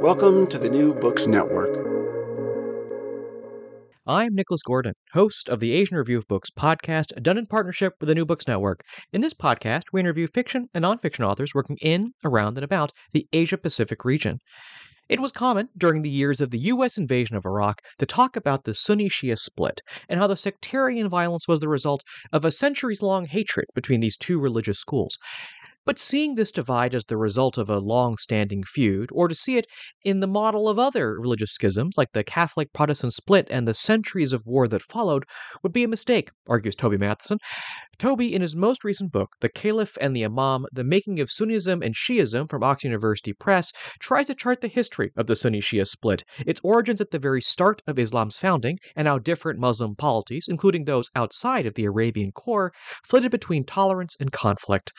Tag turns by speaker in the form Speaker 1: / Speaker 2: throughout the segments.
Speaker 1: Welcome to the New Books Network.
Speaker 2: I'm Nicholas Gordon, host of the Asian Review of Books podcast, done in partnership with the New Books Network. In this podcast, we interview fiction and nonfiction authors working in, around, and about the Asia Pacific region. It was common during the years of the U.S. invasion of Iraq to talk about the Sunni Shia split and how the sectarian violence was the result of a centuries long hatred between these two religious schools. But seeing this divide as the result of a long standing feud, or to see it in the model of other religious schisms like the Catholic Protestant split and the centuries of war that followed, would be a mistake, argues Toby Matthiesen. Toby, in his most recent book, The Caliph and the Imam The Making of Sunnism and Shiism from Oxford University Press, tries to chart the history of the Sunni Shia split, its origins at the very start of Islam's founding, and how different Muslim polities, including those outside of the Arabian core, flitted between tolerance and conflict.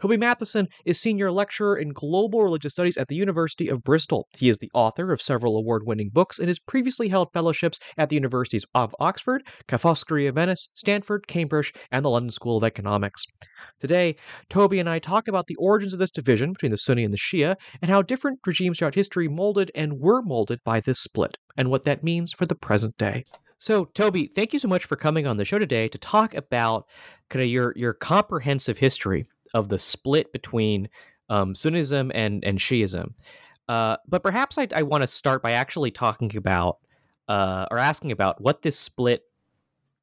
Speaker 2: Toby Matthiesen is senior lecturer in global religious studies at the University of Bristol. He is the author of several award winning books and has previously held fellowships at the universities of Oxford, Ca' of Venice, Stanford, Cambridge, and the London School of Economics. Today, Toby and I talk about the origins of this division between the Sunni and the Shia and how different regimes throughout history molded and were molded by this split and what that means for the present day. So, Toby, thank you so much for coming on the show today to talk about kind of your your comprehensive history of the split between um, Sunnism and and Shiism. Uh, but perhaps I, I want to start by actually talking about uh, or asking about what this split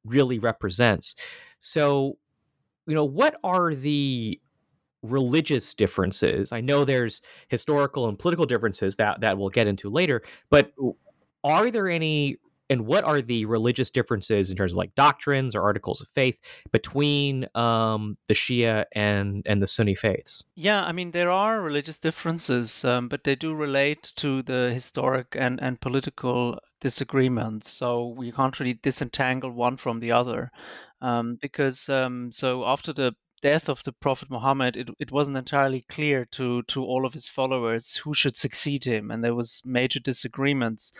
Speaker 2: really represents. So, you know, what are the religious differences? I know there's historical and political differences that that we'll get into later, but are there any and what are the religious differences in terms of like doctrines or articles of faith between um, the Shia and and the Sunni faiths?
Speaker 3: Yeah, I mean there are religious differences, um, but they do relate to the historic and and political disagreements. So we can't really disentangle one from the other, um, because um, so after the death of the Prophet Muhammad, it, it wasn't entirely clear to to all of his followers who should succeed him, and there was major disagreements.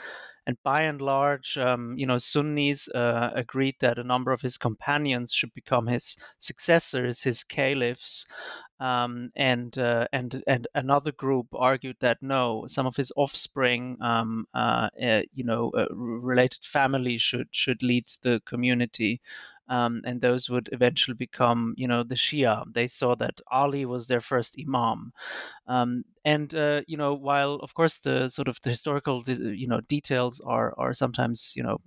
Speaker 3: And by and large, um, you know, Sunnis uh, agreed that a number of his companions should become his successors, his caliphs, um, and uh, and and another group argued that no, some of his offspring, um, uh, uh you know, uh, related family should should lead the community. Um, and those would eventually become, you know, the Shia. They saw that Ali was their first imam, um, and uh, you know, while of course the sort of the historical, you know, details are are sometimes, you know,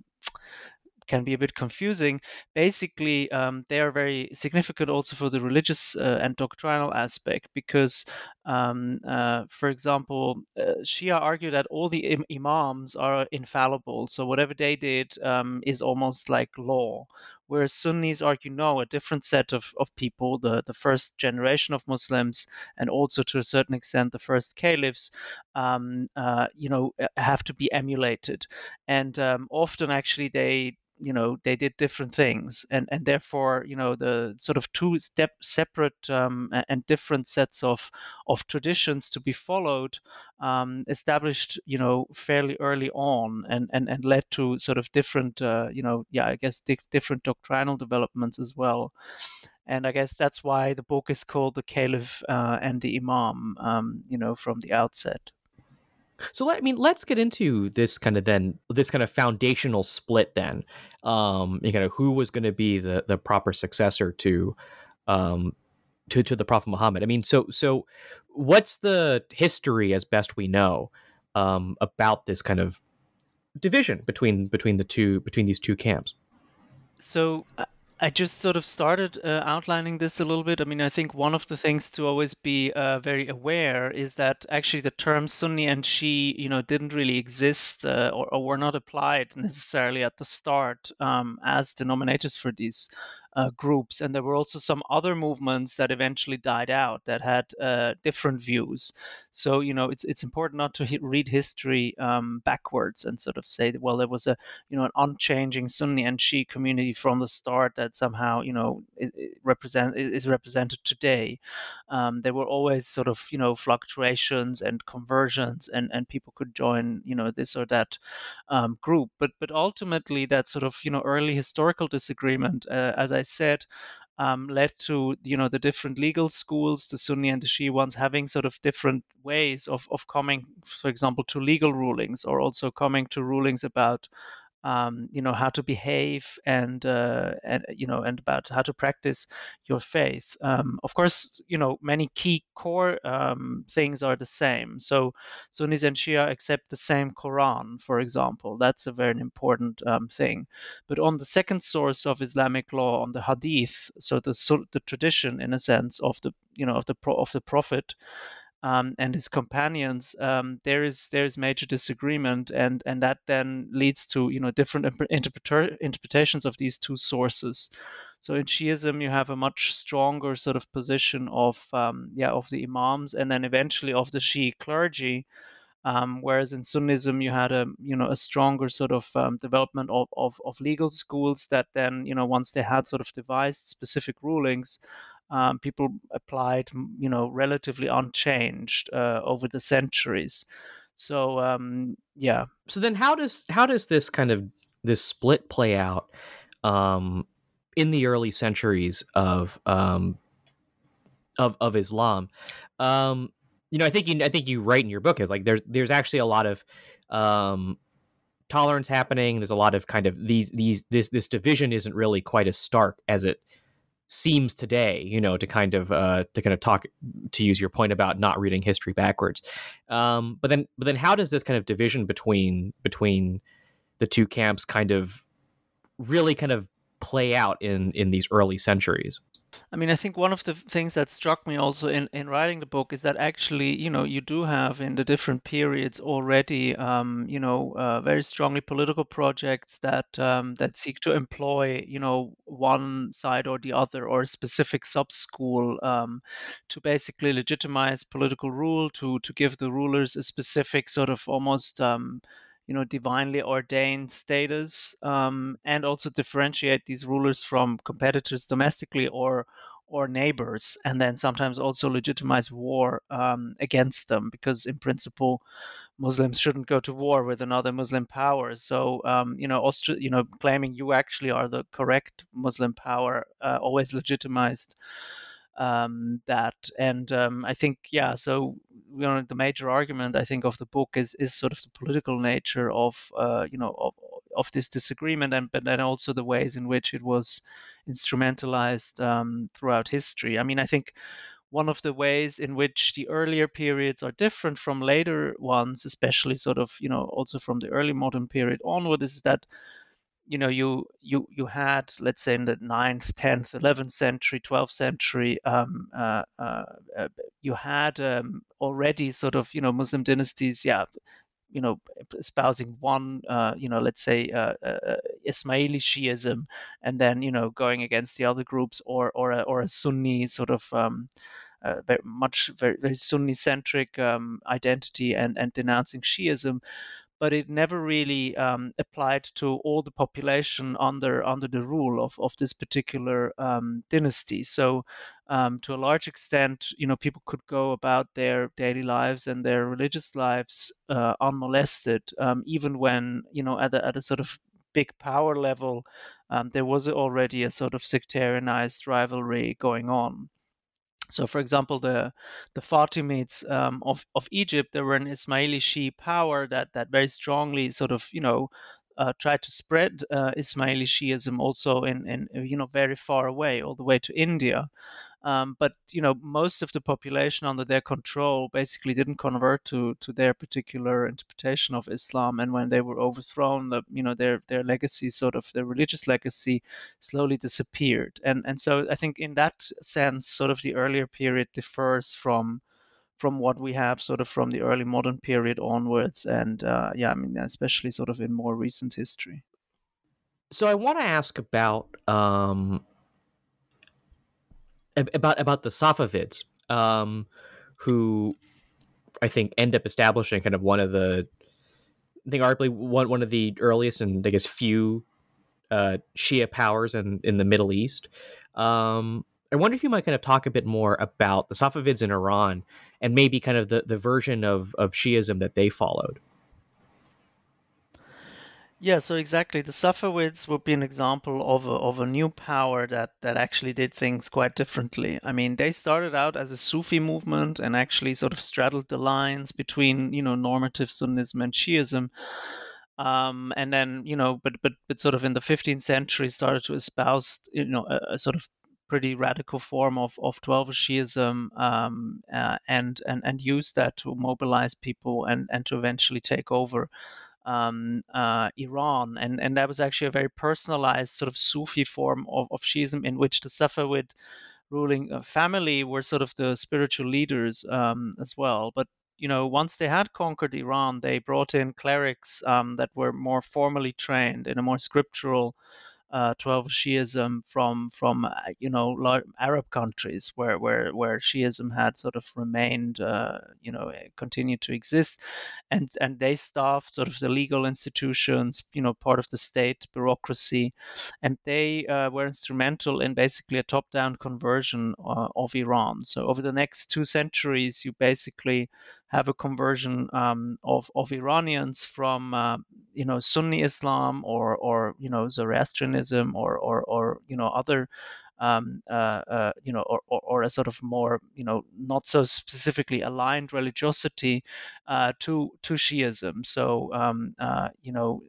Speaker 3: can be a bit confusing. Basically, um, they are very significant also for the religious uh, and doctrinal aspect because, um, uh, for example, uh, Shia argue that all the Im- imams are infallible, so whatever they did um, is almost like law. Whereas Sunnis argue no, a different set of, of people, the, the first generation of Muslims, and also to a certain extent the first caliphs, um, uh, you know, have to be emulated. And um, often actually they you know they did different things and and therefore you know the sort of two step separate um, and different sets of of traditions to be followed um, established, you know, fairly early on, and and and led to sort of different, uh, you know, yeah, I guess di- different doctrinal developments as well. And I guess that's why the book is called the Caliph uh, and the Imam, um, you know, from the outset.
Speaker 2: So let I mean let's get into this kind of then this kind of foundational split then. Um you know who was going to be the the proper successor to um to to the prophet Muhammad. I mean so so what's the history as best we know um about this kind of division between between the two between these two camps?
Speaker 3: So uh, I just sort of started uh, outlining this a little bit. I mean, I think one of the things to always be uh, very aware is that actually the terms Sunni and Shi, you know, didn't really exist uh, or, or, were not applied necessarily at the start um, as denominators for these uh, groups. And there were also some other movements that eventually died out that had uh, different views. So you know, it's it's important not to read history um, backwards and sort of say that well, there was a you know an unchanging Sunni and Shi community from the start that somehow you know it, it represent is represented today. Um, there were always sort of you know fluctuations and conversions, and and people could join you know this or that um, group. But but ultimately, that sort of you know early historical disagreement, uh, as I said, um, led to you know the different legal schools, the Sunni and the Shia ones, having sort of different ways of of coming, for example, to legal rulings or also coming to rulings about um, you know how to behave and uh, and you know and about how to practice your faith. Um, of course, you know many key core um, things are the same. So Sunnis and Shia accept the same Quran, for example. That's a very important um, thing. But on the second source of Islamic law, on the Hadith, so the the tradition in a sense of the you know of the of the Prophet um, and his companions, um, there is there is major disagreement, and and that then leads to you know different interpreter- interpretations of these two sources. So in Shiism, you have a much stronger sort of position of um, yeah of the imams, and then eventually of the Shi clergy. Um, whereas in Sunnism, you had a you know a stronger sort of um, development of, of, of legal schools that then you know once they had sort of devised specific rulings, um, people applied, you know, relatively unchanged uh, over the centuries. So um, yeah.
Speaker 2: So then, how does how does this kind of this split play out um, in the early centuries of um, of of Islam? Um, you know, I think you I think you write in your book is like there's there's actually a lot of um, tolerance happening. There's a lot of kind of these these this this division isn't really quite as stark as it seems today you know to kind of uh to kind of talk to use your point about not reading history backwards. Um but then but then how does this kind of division between between the two camps kind of really kind of play out in in these early centuries
Speaker 3: I mean, I think one of the things that struck me also in, in writing the book is that actually, you know, you do have in the different periods already, um, you know, uh, very strongly political projects that um, that seek to employ, you know, one side or the other or a specific sub school um, to basically legitimize political rule, to to give the rulers a specific sort of almost um, you know divinely ordained status um, and also differentiate these rulers from competitors domestically or or neighbors and then sometimes also legitimize war um, against them because in principle Muslims shouldn't go to war with another Muslim power. So, um, you know, Austria, you know, claiming you actually are the correct Muslim power uh, always legitimized um, that. And um, I think, yeah, so you know, the major argument I think of the book is is sort of the political nature of uh, you know of, of this disagreement, and but then also the ways in which it was instrumentalized um, throughout history. I mean, I think one of the ways in which the earlier periods are different from later ones, especially sort of, you know, also from the early modern period onward, is that you know you you you had let's say in the 9th 10th 11th century 12th century um, uh, uh, uh, you had um, already sort of you know muslim dynasties yeah you know espousing one uh, you know let's say uh, uh, ismaili shiism and then you know going against the other groups or or a, or a sunni sort of um, very much very, very sunni centric um, identity and and denouncing shiism but it never really um, applied to all the population under under the rule of of this particular um, dynasty. So um, to a large extent, you know, people could go about their daily lives and their religious lives uh, unmolested, um, even when, you know, at a, at a sort of big power level, um, there was already a sort of sectarianized rivalry going on. So, for example, the the Fatimids um, of of Egypt, they were an Ismaili Shi'i power that that very strongly sort of you know uh, tried to spread uh, Ismaili Shiism also in in you know very far away, all the way to India. Um, but you know, most of the population under their control basically didn't convert to to their particular interpretation of Islam. And when they were overthrown, the, you know, their their legacy, sort of their religious legacy, slowly disappeared. And and so I think in that sense, sort of the earlier period differs from from what we have sort of from the early modern period onwards and uh, yeah i mean especially sort of in more recent history
Speaker 2: so i want to ask about um, about about the Safavids, um, who I think end up establishing kind of one of the, I think arguably one one of the earliest and I guess few uh, Shia powers in in the Middle East. Um, I wonder if you might kind of talk a bit more about the Safavids in Iran and maybe kind of the, the version of, of Shiism that they followed.
Speaker 3: Yeah, so exactly. The Safavids would be an example of a, of a new power that, that actually did things quite differently. I mean, they started out as a Sufi movement and actually sort of straddled the lines between, you know, normative Sunnism and Shiism. Um, and then, you know, but, but, but sort of in the 15th century started to espouse, you know, a, a sort of pretty radical form of, of Twelver Shiism um, uh, and, and, and use that to mobilize people and, and to eventually take over um, uh, Iran, and and that was actually a very personalized sort of Sufi form of, of Shiism in which the Safavid ruling uh, family were sort of the spiritual leaders um, as well. But you know, once they had conquered Iran, they brought in clerics um, that were more formally trained in a more scriptural uh, Twelver Shiism from from uh, you know Arab countries where where where Shiism had sort of remained uh, you know eh, continued to exist, and and they staffed sort of the legal institutions you know part of the state bureaucracy, and they uh, were instrumental in basically a top-down conversion uh, of Iran. So over the next two centuries, you basically have a conversion um, of of Iranians from uh, you know Sunni Islam or or you know Zoroastrianism or or or you know other um, uh, uh, you know, or, or, or, a sort of more, you know, not so specifically aligned religiosity uh, to to Shiism. So, um, uh, you know,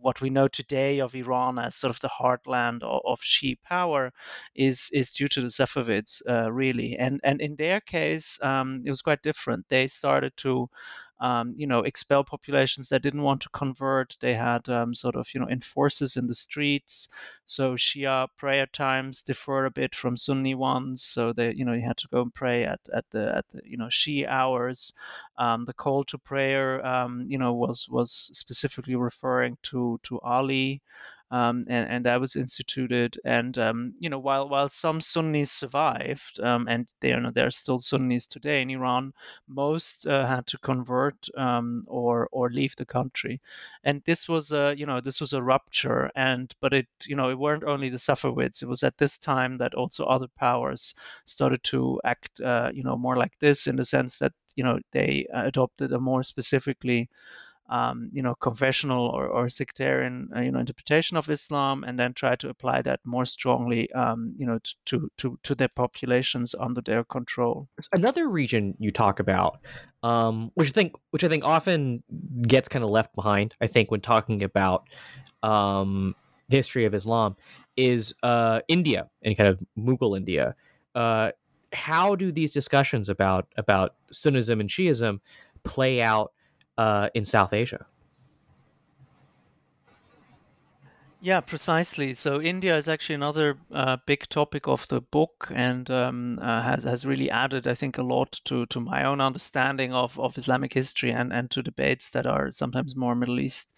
Speaker 3: what we know today of Iran as sort of the heartland of, of power is is due to the Safavids, really. And and in their case, um, it was quite different. They started to um, you know, expel populations that didn't want to convert. They had um, sort of, you know, enforcers in the streets. So Shia prayer times differ a bit from Sunni ones. So they, you know, you had to go and pray at, at the at the you know Shia hours. Um, the call to prayer, um, you know, was was specifically referring to to Ali um, and, and, that was instituted. And um, you know, while while some Sunnis survived, um, and they are there are still Sunnis today in Iran, most uh, had to convert um, or or leave the country. And this was a you know this was a rupture. And but it you know it weren't only the Safavids. It was at this time that also other powers started to act uh, you know more like this in the sense that you know they adopted a more specifically um, you know, confessional or, or sectarian, uh, you know, interpretation of Islam, and then try to apply that more strongly, um, you know, to to to their populations under their control.
Speaker 2: Another region you talk about, um, which I think, which I think often gets kind of left behind. I think when talking about um, the history of Islam, is uh, India and kind of Mughal India. Uh, how do these discussions about about Sunnism and Shiism play out? Uh, in South Asia.
Speaker 3: Yeah, precisely. So India is actually another uh, big topic of the book, and um, uh, has has really added, I think, a lot to to my own understanding of of Islamic history and and to debates that are sometimes more Middle East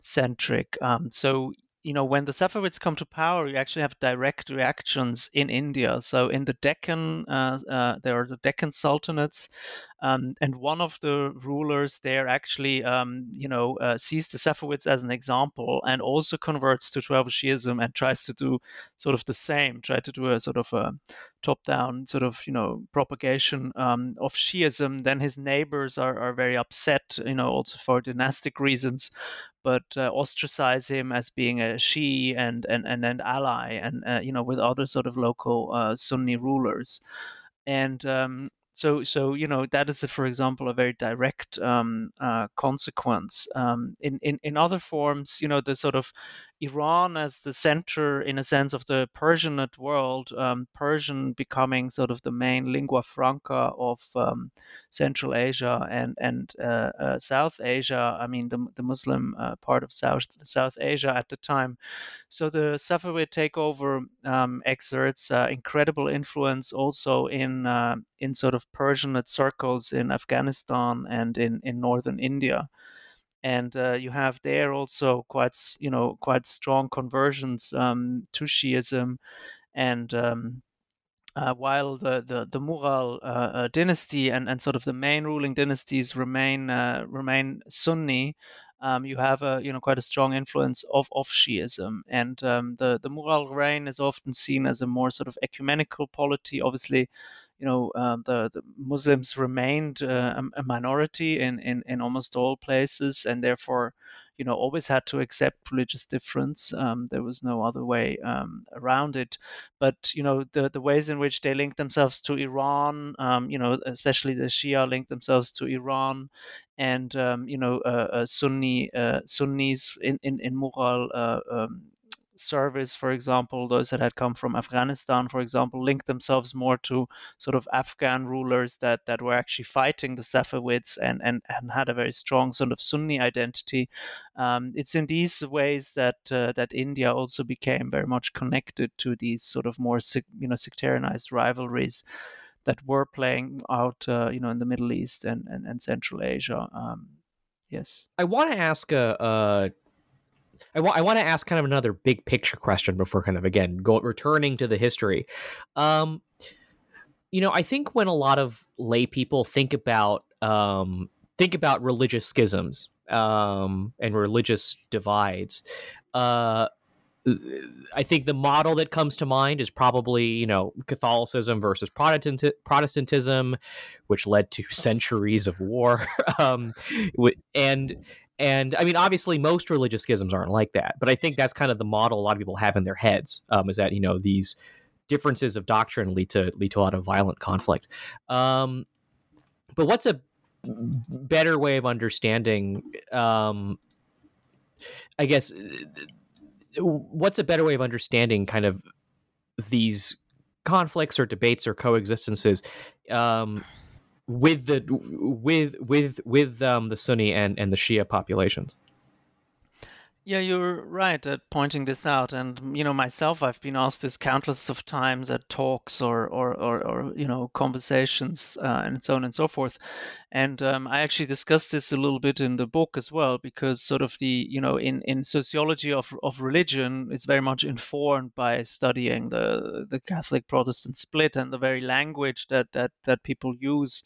Speaker 3: centric. Um, so you know, when the Safavids come to power, you actually have direct reactions in India. So in the Deccan, uh, uh, there are the Deccan sultanates, Um, and one of the rulers there actually, um, you know, uh, sees the Safavids as an example and also converts to Twelver Shi'ism and tries to do sort of the same, try to do a sort of a top-down sort of, you know, propagation um, of Shi'ism. Then his neighbors are, are very upset, you know, also for dynastic reasons, but uh, ostracize him as being a Shi and and and an ally, and uh, you know, with other sort of local uh, Sunni rulers. And um, so, so you know that is, a, for example, a very direct um, uh, consequence. Um, in, in in other forms, you know, the sort of Iran as the center, in a sense, of the Persianate world, um, Persian becoming sort of the main lingua franca of um, Central Asia and and uh, uh, South Asia. I mean, the the Muslim uh, part of South South Asia at the time. So the Safavid takeover um, exerts uh, incredible influence also in uh, in sort of Persianate circles in Afghanistan and in in northern India and uh, you have there also quite you know quite strong conversions um, to Shiism, and um, uh, while the the, the Mughal uh, uh dynasty and, and sort of the main ruling dynasties remain uh, remain Sunni, um, you have a you know quite a strong influence of of Shiism, and um, the the Mughal reign is often seen as a more sort of ecumenical polity. Obviously, you know um, the, the Muslims remained uh, a, minority in, in in almost all places, and therefore you know always had to accept religious difference. Um, there was no other way um, around it. But you know the the ways in which they linked themselves to Iran, um, you know especially the Shia linked themselves to Iran, and um, you know uh, uh, Sunni uh, Sunnis in in in Mughal service, for example, those that had come from Afghanistan, for example, linked themselves more to sort of Afghan rulers that, that were actually fighting the Safavids and, and, and had a very strong sort of Sunni identity. Um, it's in these ways that uh, that India also became very much connected to these sort of more you know sectarianized rivalries that were playing out, uh, you know, in the Middle East and and, and Central Asia. Um, yes,
Speaker 2: I want to ask a, a I want I want to ask kind of another big picture question before kind of again go returning to the history. Um, you know, I think when a lot of lay people think about um, think about religious schisms um, and religious divides, uh, I think the model that comes to mind is probably you know Catholicism versus Protestant Protestantism, which led to centuries of war, um, and and I mean, obviously, most religious schisms aren't like that, but I think that's kind of the model a lot of people have in their heads. Um, is that you know these differences of doctrine lead to lead to a lot of violent conflict. Um, but what's a better way of understanding? Um, I guess what's a better way of understanding kind of these conflicts or debates or coexistences um, with the with with with um, the Sunni and and the Shia populations.
Speaker 3: Yeah, you're right at pointing this out, and you know myself, I've been asked this countless of times at talks or or or, or you know conversations uh, and so on and so forth, and um, I actually discussed this a little bit in the book as well because sort of the you know in in sociology of of religion, it's very much informed by studying the the Catholic Protestant split and the very language that that that people use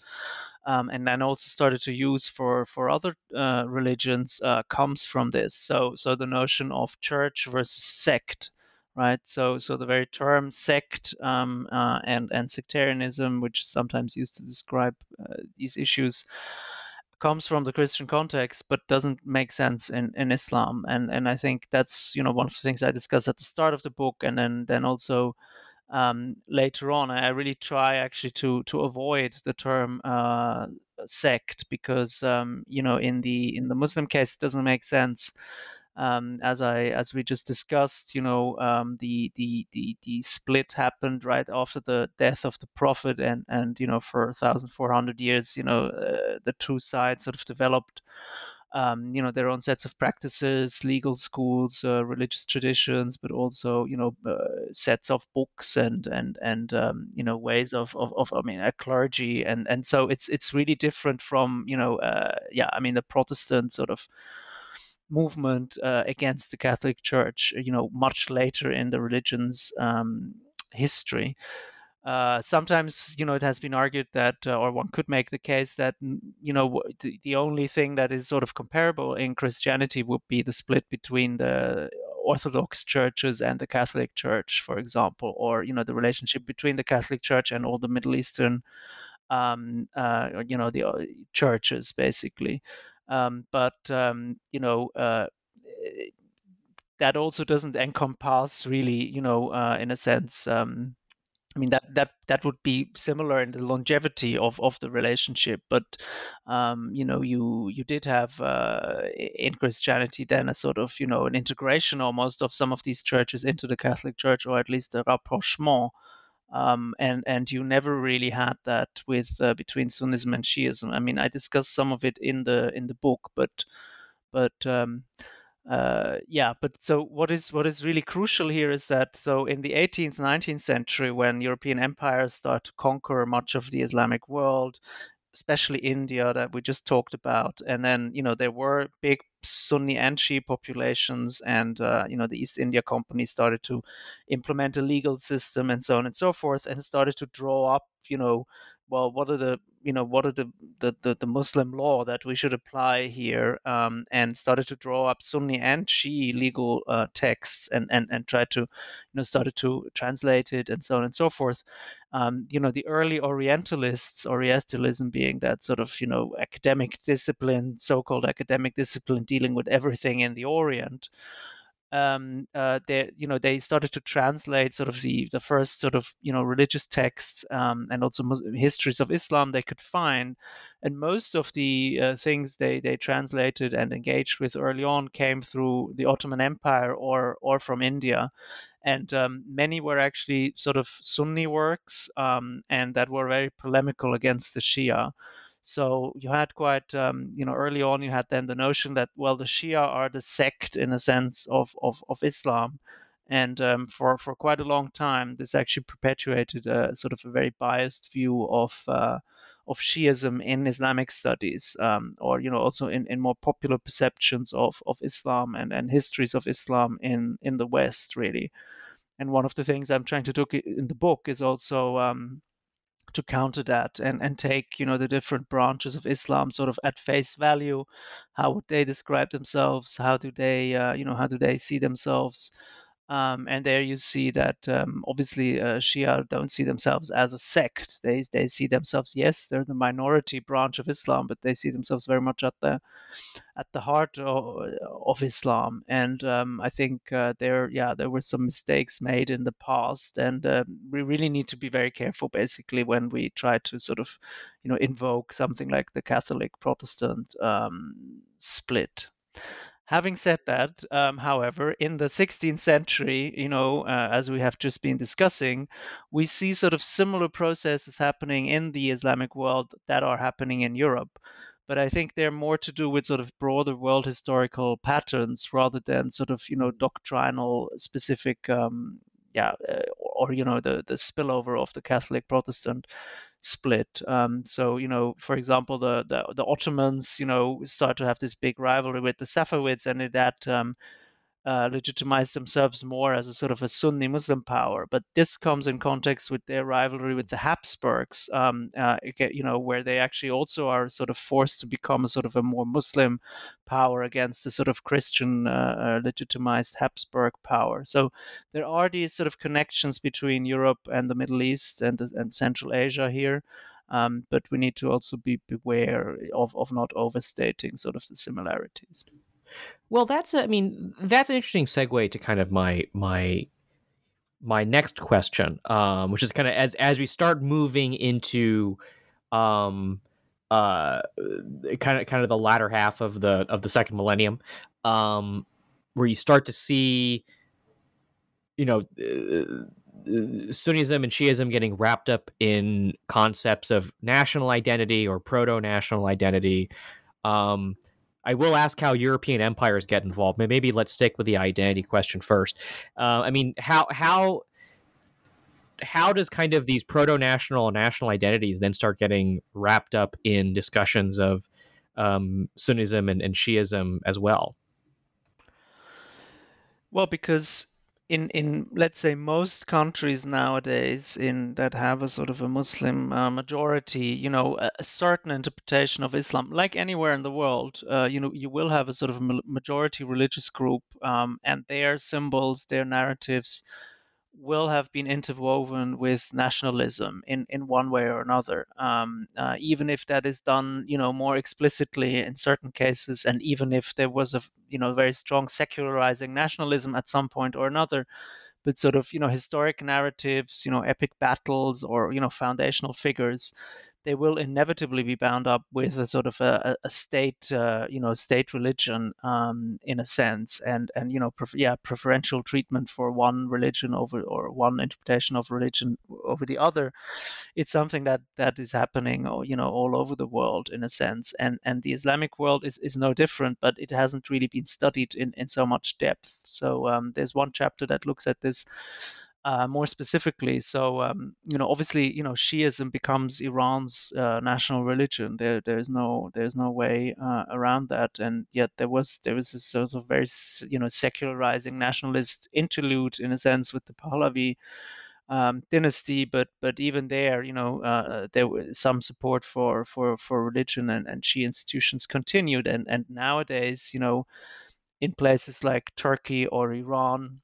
Speaker 3: um, and then also started to use for for other uh, religions uh, comes from this. So so the notion of church versus sect, right? So so the very term sect um, uh, and and sectarianism, which is sometimes used to describe uh, these issues. Comes from the Christian context, but doesn't make sense in, in Islam, and and I think that's you know one of the things I discuss at the start of the book, and then then also um, later on. I really try actually to to avoid the term uh, sect because um, you know in the in the Muslim case it doesn't make sense. Um, as I as we just discussed, you know, um, the, the the the split happened right after the death of the Prophet, and and you know for 1,400 years, you know, uh, the two sides sort of developed um, you know their own sets of practices, legal schools, uh, religious traditions, but also you know uh, sets of books and and and um, you know ways of, of, of I mean a clergy and and so it's it's really different from you know uh, yeah I mean the Protestant sort of movement uh, against the Catholic Church you know much later in the religion's um, history. Uh, sometimes, you know, it has been argued that, uh, or one could make the case that, you know, the, the only thing that is sort of comparable in Christianity would be the split between the Orthodox churches and the Catholic Church, for example, or you know the relationship between the Catholic Church and all the Middle Eastern, um, uh, you know, the uh, churches basically. Um, but um, you know, uh, that also doesn't encompass really, you know, uh, in a sense. Um, I mean that that that would be similar in the longevity of, of the relationship, but um, you know you you did have uh, in Christianity then a sort of you know an integration almost of some of these churches into the Catholic Church, or at least a rapprochement, um, and and you never really had that with uh, between Sunnism and Shiism. I mean I discussed some of it in the in the book, but but um, uh, yeah, but so what is what is really crucial here is that so in the 18th, 19th century, when European empires start to conquer much of the Islamic world, especially India that we just talked about, and then you know there were big Sunni and Shia populations, and uh, you know the East India Company started to implement a legal system and so on and so forth, and started to draw up you know well, what are the you know what are the the, the, the Muslim law that we should apply here, um, and started to draw up Sunni and Shia legal uh, texts and and and try to you know started to translate it and so on and so forth. Um, you know the early Orientalists, Orientalism being that sort of you know academic discipline, so-called academic discipline dealing with everything in the Orient um, uh, they you know they started to translate sort of the the first sort of you know religious texts um, and also Muslim histories of Islam they could find, and most of the uh, things they they translated and engaged with early on came through the Ottoman Empire or or from India. And um, many were actually sort of Sunni works, um, and that were very polemical against the Shia. So you had quite, um, you know, early on you had then the notion that well the Shia are the sect in a sense of of, of Islam, and um, for for quite a long time this actually perpetuated a sort of a very biased view of uh, of Shiism in Islamic studies, um, or you know also in, in more popular perceptions of, of Islam and, and histories of Islam in in the West really. And one of the things I'm trying to do in the book is also um, to counter that and, and take you know the different branches of Islam sort of at face value. How would they describe themselves? How do they uh, you know how do they see themselves? Um, and there you see that um, obviously uh, Shia don't see themselves as a sect. They they see themselves, yes, they're the minority branch of Islam, but they see themselves very much at the at the heart of, of Islam. And um, I think uh, there, yeah, there were some mistakes made in the past, and uh, we really need to be very careful, basically, when we try to sort of, you know, invoke something like the Catholic Protestant um, split. Having said that, um, however, in the 16th century, you know, uh, as we have just been discussing, we see sort of similar processes happening in the Islamic world that are happening in Europe. But I think they're more to do with sort of broader world historical patterns rather than sort of, you know, doctrinal specific, um, yeah, uh, or, you know, the, the spillover of the Catholic Protestant split. Um, so you know, for example, the, the, the Ottomans, you know, start to have this big rivalry with the Safavids, and that um, uh, legitimize themselves more as a sort of a Sunni Muslim power. But this comes in context with their rivalry with the Habsburgs, um, uh, you know, where they actually also are sort of forced to become a sort of a more Muslim power against the sort of Christian uh, uh legitimized Habsburg power. So there are these sort of connections between Europe and the Middle East and, and Central Asia here. Um, but we need to also be beware of, of not overstating sort of the similarities.
Speaker 2: Well, that's a, I mean that's an interesting segue to kind of my my my next question, um, which is kind of as as we start moving into um uh kind of kind of the latter half of the of the second millennium um where you start to see you know uh, Sunnism and Shiism getting wrapped up in concepts of national identity or proto national identity um I will ask how European empires get involved. But maybe let's stick with the identity question first. Uh, I mean, how how how does kind of these proto-national and national identities then start getting wrapped up in discussions of um, Sunnism and, and Shiism as well?
Speaker 3: Well, because in in let's say most countries nowadays in that have a sort of a Muslim uh, majority, you know, a, a, certain interpretation of Islam, like anywhere in the world, uh, you know, you will have a sort of majority religious group, um, and their symbols, their narratives will have been interwoven with nationalism in, in one way or another, um, uh, even if that is done, you know, more explicitly in certain cases, and even if there was a, you know, very strong secularizing nationalism at some point or another, but sort of, you know, historic narratives, you know, epic battles or, you know, foundational figures they will inevitably be bound up with a sort of a, a state, uh, you know, state religion um, in a sense, and and you know, pref- yeah, preferential treatment for one religion over or one interpretation of religion over the other. It's something that that is happening, you know, all over the world in a sense, and and the Islamic world is is no different, but it hasn't really been studied in in so much depth. So um, there's one chapter that looks at this uh, more specifically. So, um, you know, obviously, you know, Shiism becomes Iran's uh, national religion. There, there's no, there's no way uh, around that. And yet, there was, there was a sort of very, you know, secularizing nationalist interlude in a sense with the Pahlavi. Um, dynasty, but but even there, you know, uh, there was some support for for for religion and and institutions continued, and and nowadays, you know, in places like Turkey or Iran,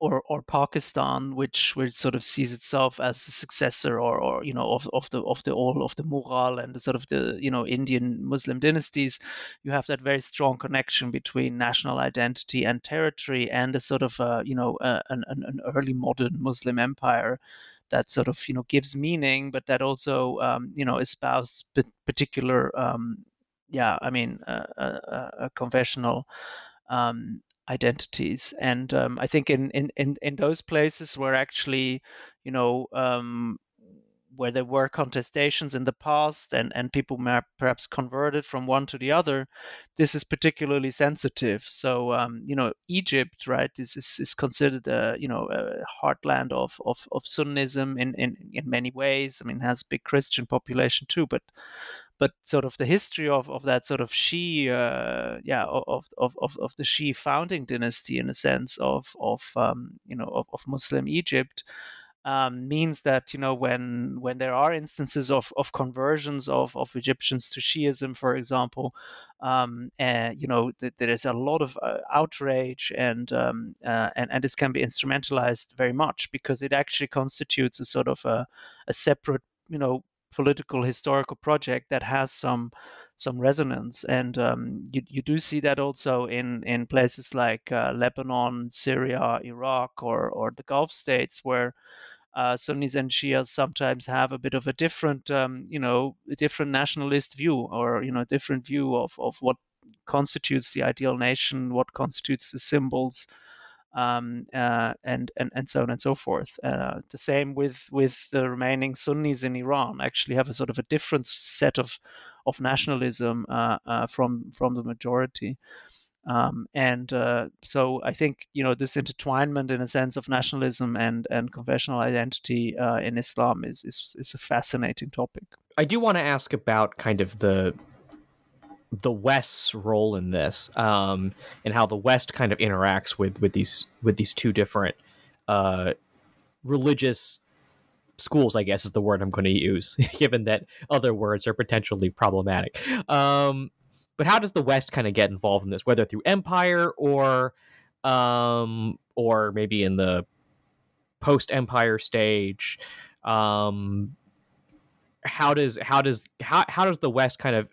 Speaker 3: or or Pakistan, which which sort of sees itself as the successor or or you know of, of the of the all of the Mughal and the sort of the you know Indian Muslim dynasties, you have that very strong connection between national identity and territory and a sort of uh, you know uh, an, an early modern Muslim empire that sort of you know gives meaning, but that also um, you know espouse particular um, yeah I mean uh, a confessional um, identities. And um, I think in, in, in, in those places where actually, you know, um, where there were contestations in the past and, and people may perhaps converted from one to the other, this is particularly sensitive. So, um, you know, Egypt, right, is, is, is considered a, you know, a heartland of, of, of Sunnism in, in, in many ways. I mean, has a big Christian population too, but but sort of the history of, of that sort of Shi, uh, yeah, of, of, of, of the Shi founding dynasty in a sense of, of um, you know, of, of Muslim Egypt um, means that, you know, when when there are instances of, of conversions of, of Egyptians to Shiism, for example, um, and, you know, th- there is a lot of uh, outrage and, um, uh, and, and this can be instrumentalized very much because it actually constitutes a sort of a, a separate, you know, political historical project that has some some resonance. And um, you, you do see that also in in places like uh, Lebanon, Syria, Iraq, or or the Gulf states where uh, Sunnis and Shias sometimes have a bit of a different, um, you know, different nationalist view or you know, different view of of what constitutes the ideal nation, what constitutes the symbols, um, uh, and, and and so on and so forth. Uh, the same with with the remaining Sunnis in Iran. Actually, have a sort of a different set of of nationalism uh, uh from from the majority. Um, and uh, so I think you know this intertwinement in a sense of nationalism and and confessional identity uh, in Islam is, is is a fascinating topic.
Speaker 2: I do want to ask about kind of the the West's role in this, um, and how the West kind of interacts with with these with these two different uh, religious schools. I guess is the word I'm going to use, given that other words are potentially problematic. Um, but how does the West kind of get involved in this, whether through empire or um, or maybe in the post empire stage? Um, how does how does how how does the West kind of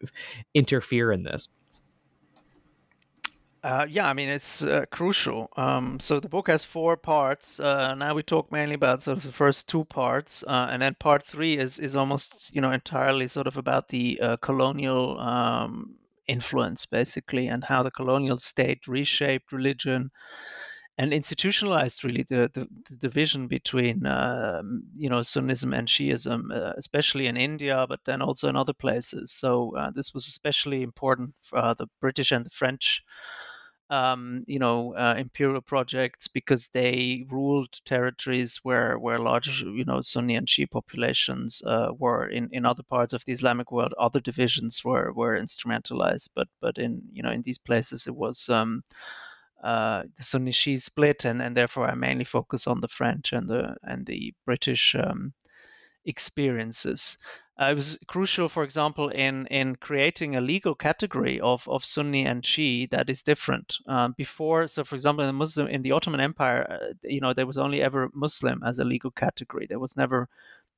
Speaker 2: interfere in this?
Speaker 3: Uh, yeah, I mean it's uh, crucial. Um, so the book has four parts. Uh, now we talk mainly about sort of the first two parts, uh, and then part three is is almost you know entirely sort of about the uh, colonial um, influence basically, and how the colonial state reshaped religion and institutionalized really the, the, the division between uh, you know Sunnism and Shiism, uh, especially in India, but then also in other places. So uh, this was especially important for the British and the French. Um, you know, uh, imperial projects because they ruled territories where where large, you know, Sunni and Shia populations uh, were. In, in other parts of the Islamic world, other divisions were were instrumentalized, but but in you know in these places it was um, the Sunni Shia split, and, and therefore I mainly focus on the French and the and the British um, experiences. Uh, it was crucial, for example, in in creating a legal category of, of Sunni and Shia that is different. Um, before, so for example, in the Muslim in the Ottoman Empire, uh, you know, there was only ever Muslim as a legal category. There was never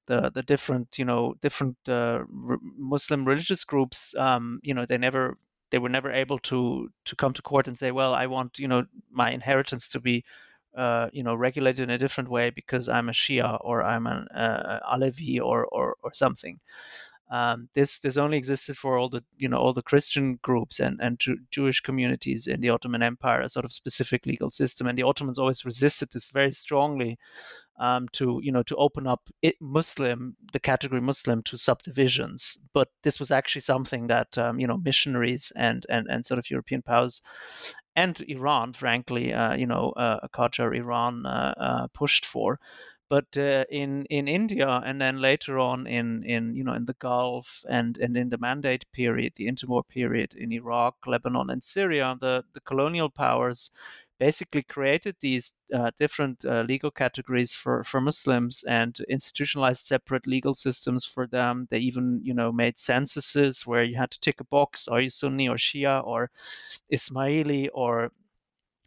Speaker 3: the the different you know different uh, Muslim religious groups. Um, you know, they never they were never able to to come to court and say, well, I want you know my inheritance to be uh, you know regulated in a different way because I'm a Shia or I'm an uh, Alevi or, or or something. Um, this this only existed for all the you know all the Christian groups and and Jew- Jewish communities in the Ottoman Empire, a sort of specific legal system, and the Ottomans always resisted this very strongly um, to you know to open up it, Muslim the category Muslim to subdivisions. But this was actually something that um, you know missionaries and and and sort of European powers and Iran, frankly, uh, you know, uh, Qajar, Iran uh, uh, pushed for. But uh, in in India, and then later on in in you know in the Gulf and and in the Mandate period, the interwar period in Iraq, Lebanon, and Syria, the the colonial powers basically created these uh, different uh, legal categories for, for Muslims and institutionalized separate legal systems for them. They even, you know, made censuses where you had to tick a box: are you Sunni or Shia or Ismaili or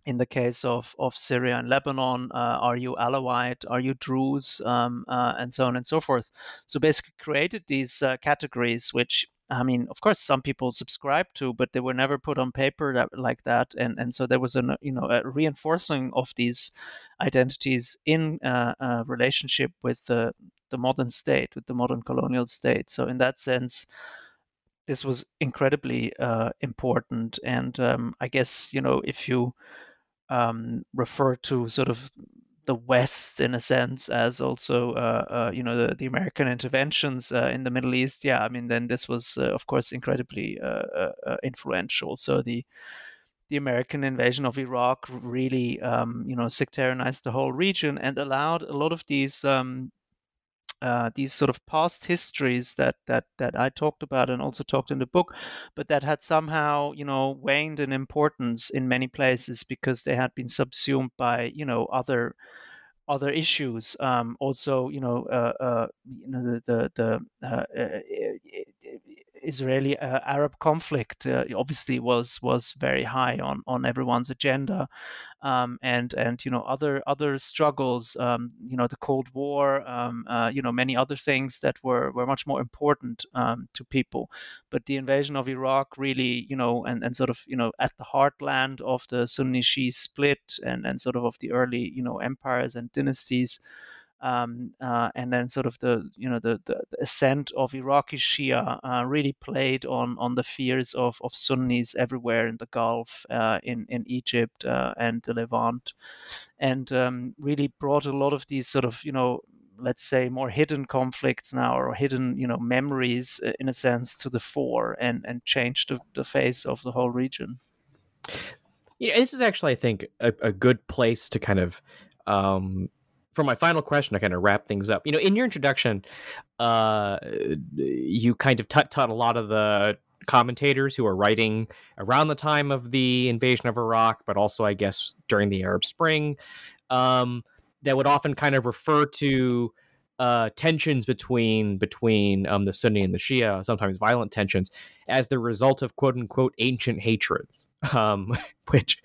Speaker 3: in the case of, of Syria and Lebanon, uh, are you Alawite? Are you Druze? Um, uh, and so on and so forth. So basically, created these uh, categories, which I mean, of course, some people subscribe to, but they were never put on paper that, like that. And and so there was a you know a reinforcing of these identities in uh, a relationship with the the modern state, with the modern colonial state. So in that sense, this was incredibly uh, important. And um, I guess you know if you um, refer to sort of the West in a sense as also uh, uh, you know the, the American interventions uh, in the Middle East. Yeah, I mean then this was uh, of course incredibly uh, uh, influential. So the the American invasion of Iraq really um, you know sectarianized the whole region and allowed a lot of these um, uh, these sort of past histories that that that I talked about and also talked in the book, but that had somehow you know waned in importance in many places because they had been subsumed by you know other other issues. Um, also, you know, uh, uh, you know the the, the uh, uh, Israeli uh, Arab conflict obviously was was very high on on everyone's agenda, um, and and you know other other struggles, um, you know the Cold War, um, uh, you know many other things that were were much more important um, to people. But the invasion of Iraq really, you know, and, and sort of you know at the heartland of the Sunni Shia split and and sort of of the early you know empires and dynasties um, uh, and then sort of the you know the, the, the ascent of Iraqi Shia uh, really played on on the fears of, of Sunnis everywhere in the Gulf, uh, in in Egypt uh, and the Levant, and um, really brought a lot of these sort of you know let's say more hidden conflicts now or hidden you know memories uh, in a sense to the fore and and changed the, the face of the whole region.
Speaker 2: Yeah, this is actually I think a, a good place to kind of um, for my final question to kind of wrap things up, you know, in your introduction, uh, you kind of tut tut a lot of the commentators who are writing around the time of the invasion of Iraq, but also, I guess, during the Arab Spring, um, that would often kind of refer to uh, tensions between between um, the Sunni and the Shia, sometimes violent tensions, as the result of quote unquote ancient hatreds, um, which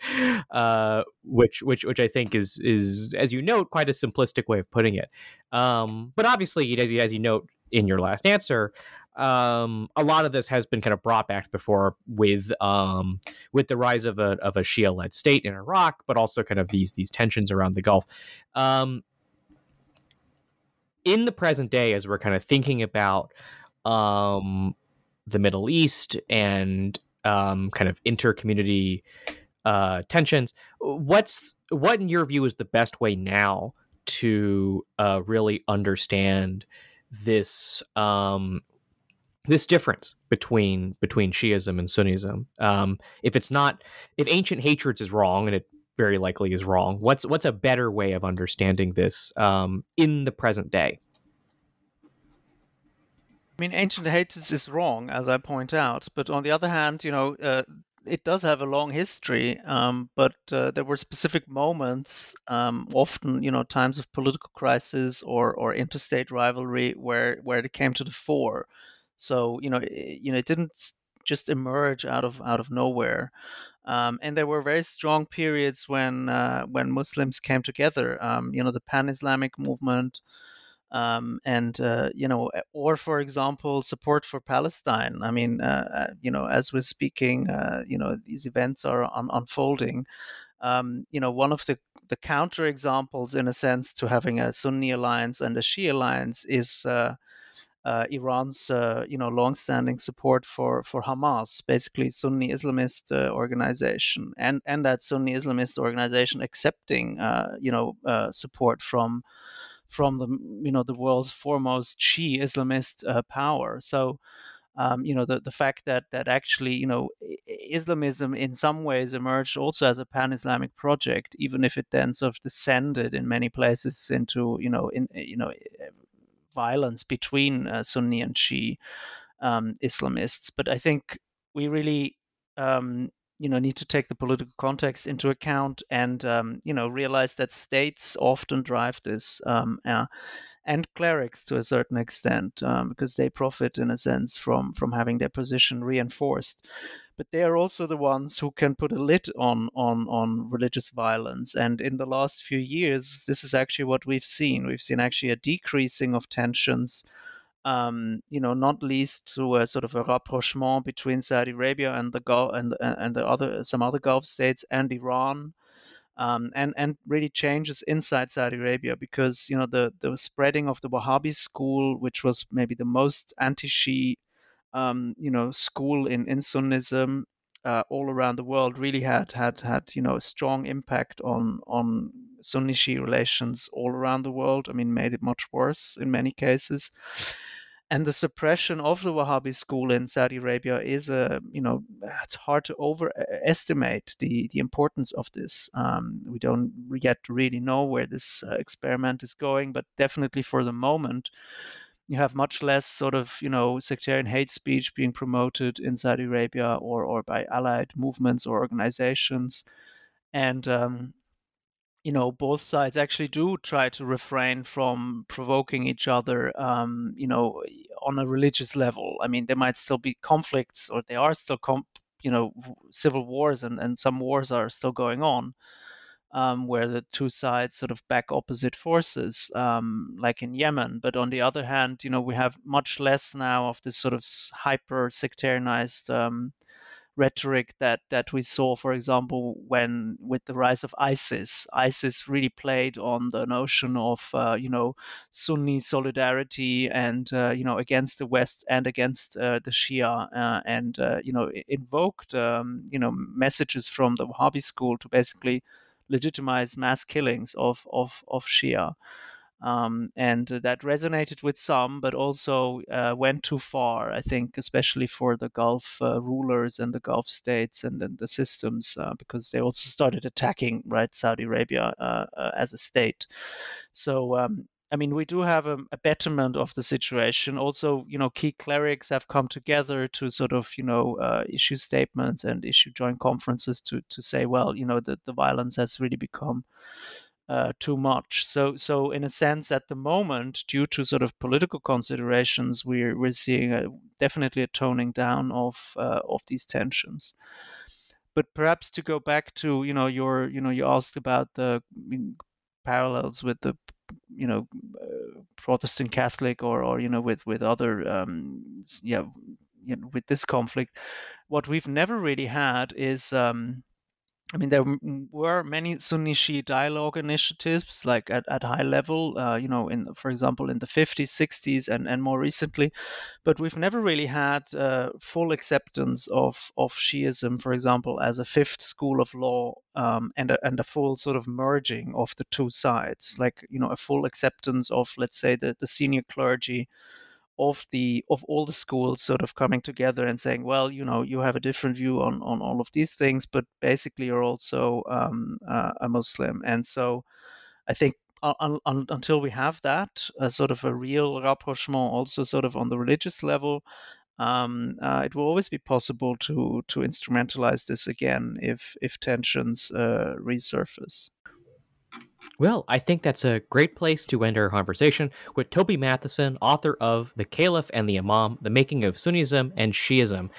Speaker 2: uh, which which which I think is is as you note quite a simplistic way of putting it. Um, but obviously, as you, as you note in your last answer, um, a lot of this has been kind of brought back to the fore with um, with the rise of a of a Shia led state in Iraq, but also kind of these these tensions around the Gulf. Um, in the present day, as we're kind of thinking about um, the Middle East and um, kind of inter-community uh, tensions, what's what in your view is the best way now to uh, really understand this um, this difference between between Shiism and Sunnism? Um, if it's not, if ancient hatreds is wrong, and it very likely is wrong. What's what's a better way of understanding this um, in the present day?
Speaker 3: I mean, ancient hatreds is wrong, as I point out, but on the other hand, you know, uh, it does have a long history, um, but uh, there were specific moments, um, often you know times of political crisis or or interstate rivalry, where where it came to the fore. So you know it, you know it didn't just emerge out of out of nowhere. Um, and there were very strong periods when uh, when Muslims came together. Um, you know, the Pan-Islamic movement, um, and uh, you know, or for example, support for Palestine. I mean, uh, uh you know, as we're speaking, uh, you know, these events are un- unfolding. Um, you know, one of the the counter examples, in a sense, to having a Sunni alliance and a Shia alliance is uh, uh, Iran's you know long-standing support for for Hamas, basically Sunni Islamist organization, and and that Sunni Islamist organization accepting you know support from from the you know the world's foremost Shia Islamist uh, power. So. Um, you know the, the fact that that actually you know Islamism in some ways emerged also as a pan-Islamic project, even if it then sort of descended in many places into you know in you know violence between uh, Sunni and Shia um, Islamists. But I think we really um, you know need to take the political context into account and um, you know realize that states often drive this um, uh, and clerics to a certain extent um, because they profit in a sense from from having their position reinforced but they are also the ones who can put a lid on on on religious violence. And in the last few years, this is actually what we've seen. We've seen actually a decreasing of tensions. Um, you know, not least through a sort of a rapprochement between Saudi Arabia and the Gulf and and the other some other Gulf states and Iran, um, and and really changes inside Saudi Arabia because you know the the spreading of the Wahhabi school, which was maybe the most anti-Shia um, you know, school in, in Sunnism uh, all around the world really had had had you know a strong impact on on Sunni Shi relations all around the world. I mean, made it much worse in many cases. And the suppression of the Wahhabi school in Saudi Arabia is a you know it's hard to overestimate the the importance of this. Um, we don't yet really know where this uh, experiment is going, but definitely for the moment you have much less sort of you know sectarian hate speech being promoted in Saudi Arabia or or by allied movements or organizations, and um, you know both sides actually do try to refrain from provoking each other um, you know on a religious level i mean there might still be conflicts or there are still com- you know civil wars and, and some wars are still going on um, where the two sides sort of back opposite forces, um, like in Yemen. But on the other hand, you know, we have much less now of this sort of hyper sectarianized um, rhetoric that that we saw, for example, when with the rise of ISIS. ISIS really played on the notion of uh, you know Sunni solidarity and uh, you know against the West and against uh, the Shia, uh, and uh, you know invoked um, you know messages from the Wahhabi school to basically legitimize mass killings of of of Shia. Um, and that resonated with some, but also uh, went too far. I think, especially for the Gulf uh, rulers and the Gulf states and, and the systems, uh, because they also started attacking right Saudi Arabia uh, uh, as a state. So um, I mean, we do have a, a, betterment of the situation. Also, you know, key clerics have come together to sort of, you know, uh, issue statements and issue joint conferences to to say, well, you know, that the violence has really become uh, too much. So, so in a sense, at the moment, due to sort of political considerations, we're we're seeing a, definitely a toning down of uh, of these tensions. But perhaps to go back to, you know, your, you know, you asked about the parallels with the you know uh, Protestant Catholic or or you know with with other um, yeah you know, with this conflict, what we've never really had is um, I mean, there were many Sunni Shia dialogue initiatives, like at, at high level, uh, you know, in for example in the 50s, 60s, and, and more recently, but we've never really had uh, full acceptance of of Shiism, for example, as a fifth school of law, um, and a, and a full sort of merging of the two sides, like you know, a full acceptance of, let's say, the the senior clergy of the of all the schools sort of coming together and saying, well, you know, you have a different view on on all of these things, but basically you're also um, uh, a Muslim, and so I think. Un- un- until we have that, a sort of a real rapprochement, also sort of on the religious level, um, uh, it will always be possible to to instrumentalize this again if if tensions uh, resurface.
Speaker 2: Well, I think that's a great place to end our conversation with Toby Matthiesen, author of The Caliph and the Imam, The Making of Sunnism and Shiism.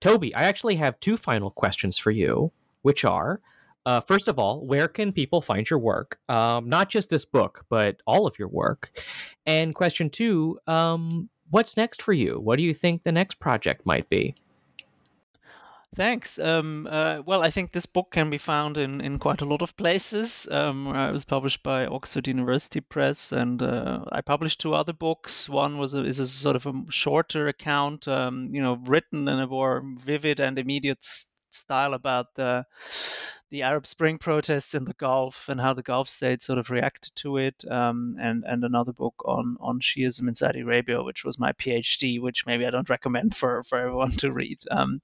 Speaker 2: Toby, I actually have two final questions for you, which are uh, first of all, where can people find your work? Um, not just this book, but all of your work. And question two, um, what's next for you? What do you think the next project might be?
Speaker 3: Thanks. Um, uh, well, I think this book can be found in, in quite a lot of places. Um, uh, it was published by Oxford University Press, and uh, I published two other books. One was a, is a sort of a shorter account, um, you know, written in a more vivid and immediate style about the the Arab Spring protests in the Gulf and how the Gulf states sort of reacted to it, um, and and another book on on Shiism in Saudi Arabia, which was my PhD, which maybe I don't recommend for for everyone to read. Um,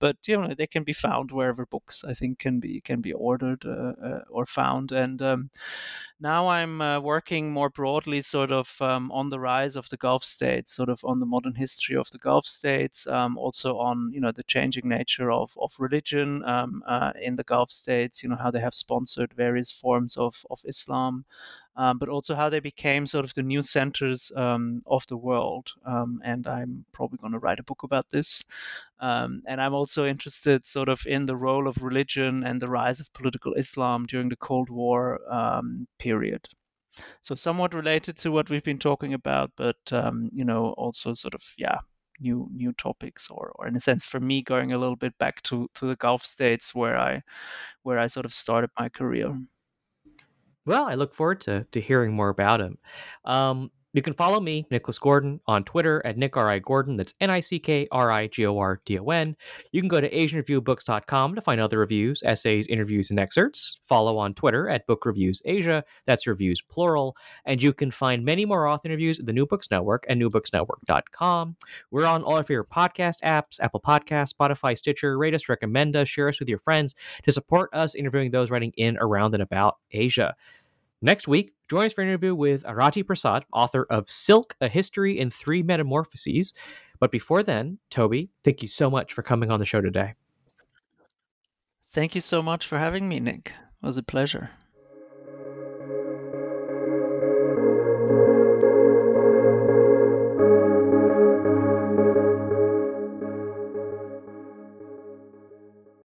Speaker 3: but you know they can be found wherever books I think can be can be ordered uh, uh, or found, and um, now I'm uh, working more broadly, sort of um, on the rise of the Gulf states, sort of on the modern history of the Gulf states, um, also on you know the changing nature of of religion um, uh, in the Gulf states. You know how they have sponsored various forms of of Islam, um, but also how they became sort of the new centers um, of the world. Um, and I'm probably going to write a book about this. Um, and I'm also interested sort of in the role of religion and the rise of political Islam during the Cold War um, period. So somewhat related to what we've been talking about, but um, you know also sort of yeah new new topics or or in a sense for me going a little bit back to to the Gulf states where I where I sort of started my career.
Speaker 2: Well, I look forward to to hearing more about him. Um, you can follow me, Nicholas Gordon, on Twitter at Nick R. I. Gordon. That's N I C K R I G O R D O N. You can go to AsianReviewBooks.com to find other reviews, essays, interviews, and excerpts. Follow on Twitter at Book Reviews Asia. That's reviews plural. And you can find many more author interviews at the New Books Network at newbooksnetwork.com. We're on all of your podcast apps Apple Podcasts, Spotify, Stitcher. Rate us, recommend us, share us with your friends to support us interviewing those writing in, around, and about Asia. Next week, join us for an interview with Aarathi Prasad, author of Silk, A History in Three Metamorphoses. But before then, Toby, thank you so much for coming on the show today.
Speaker 3: Thank you so much for having me, Nick. It was a pleasure.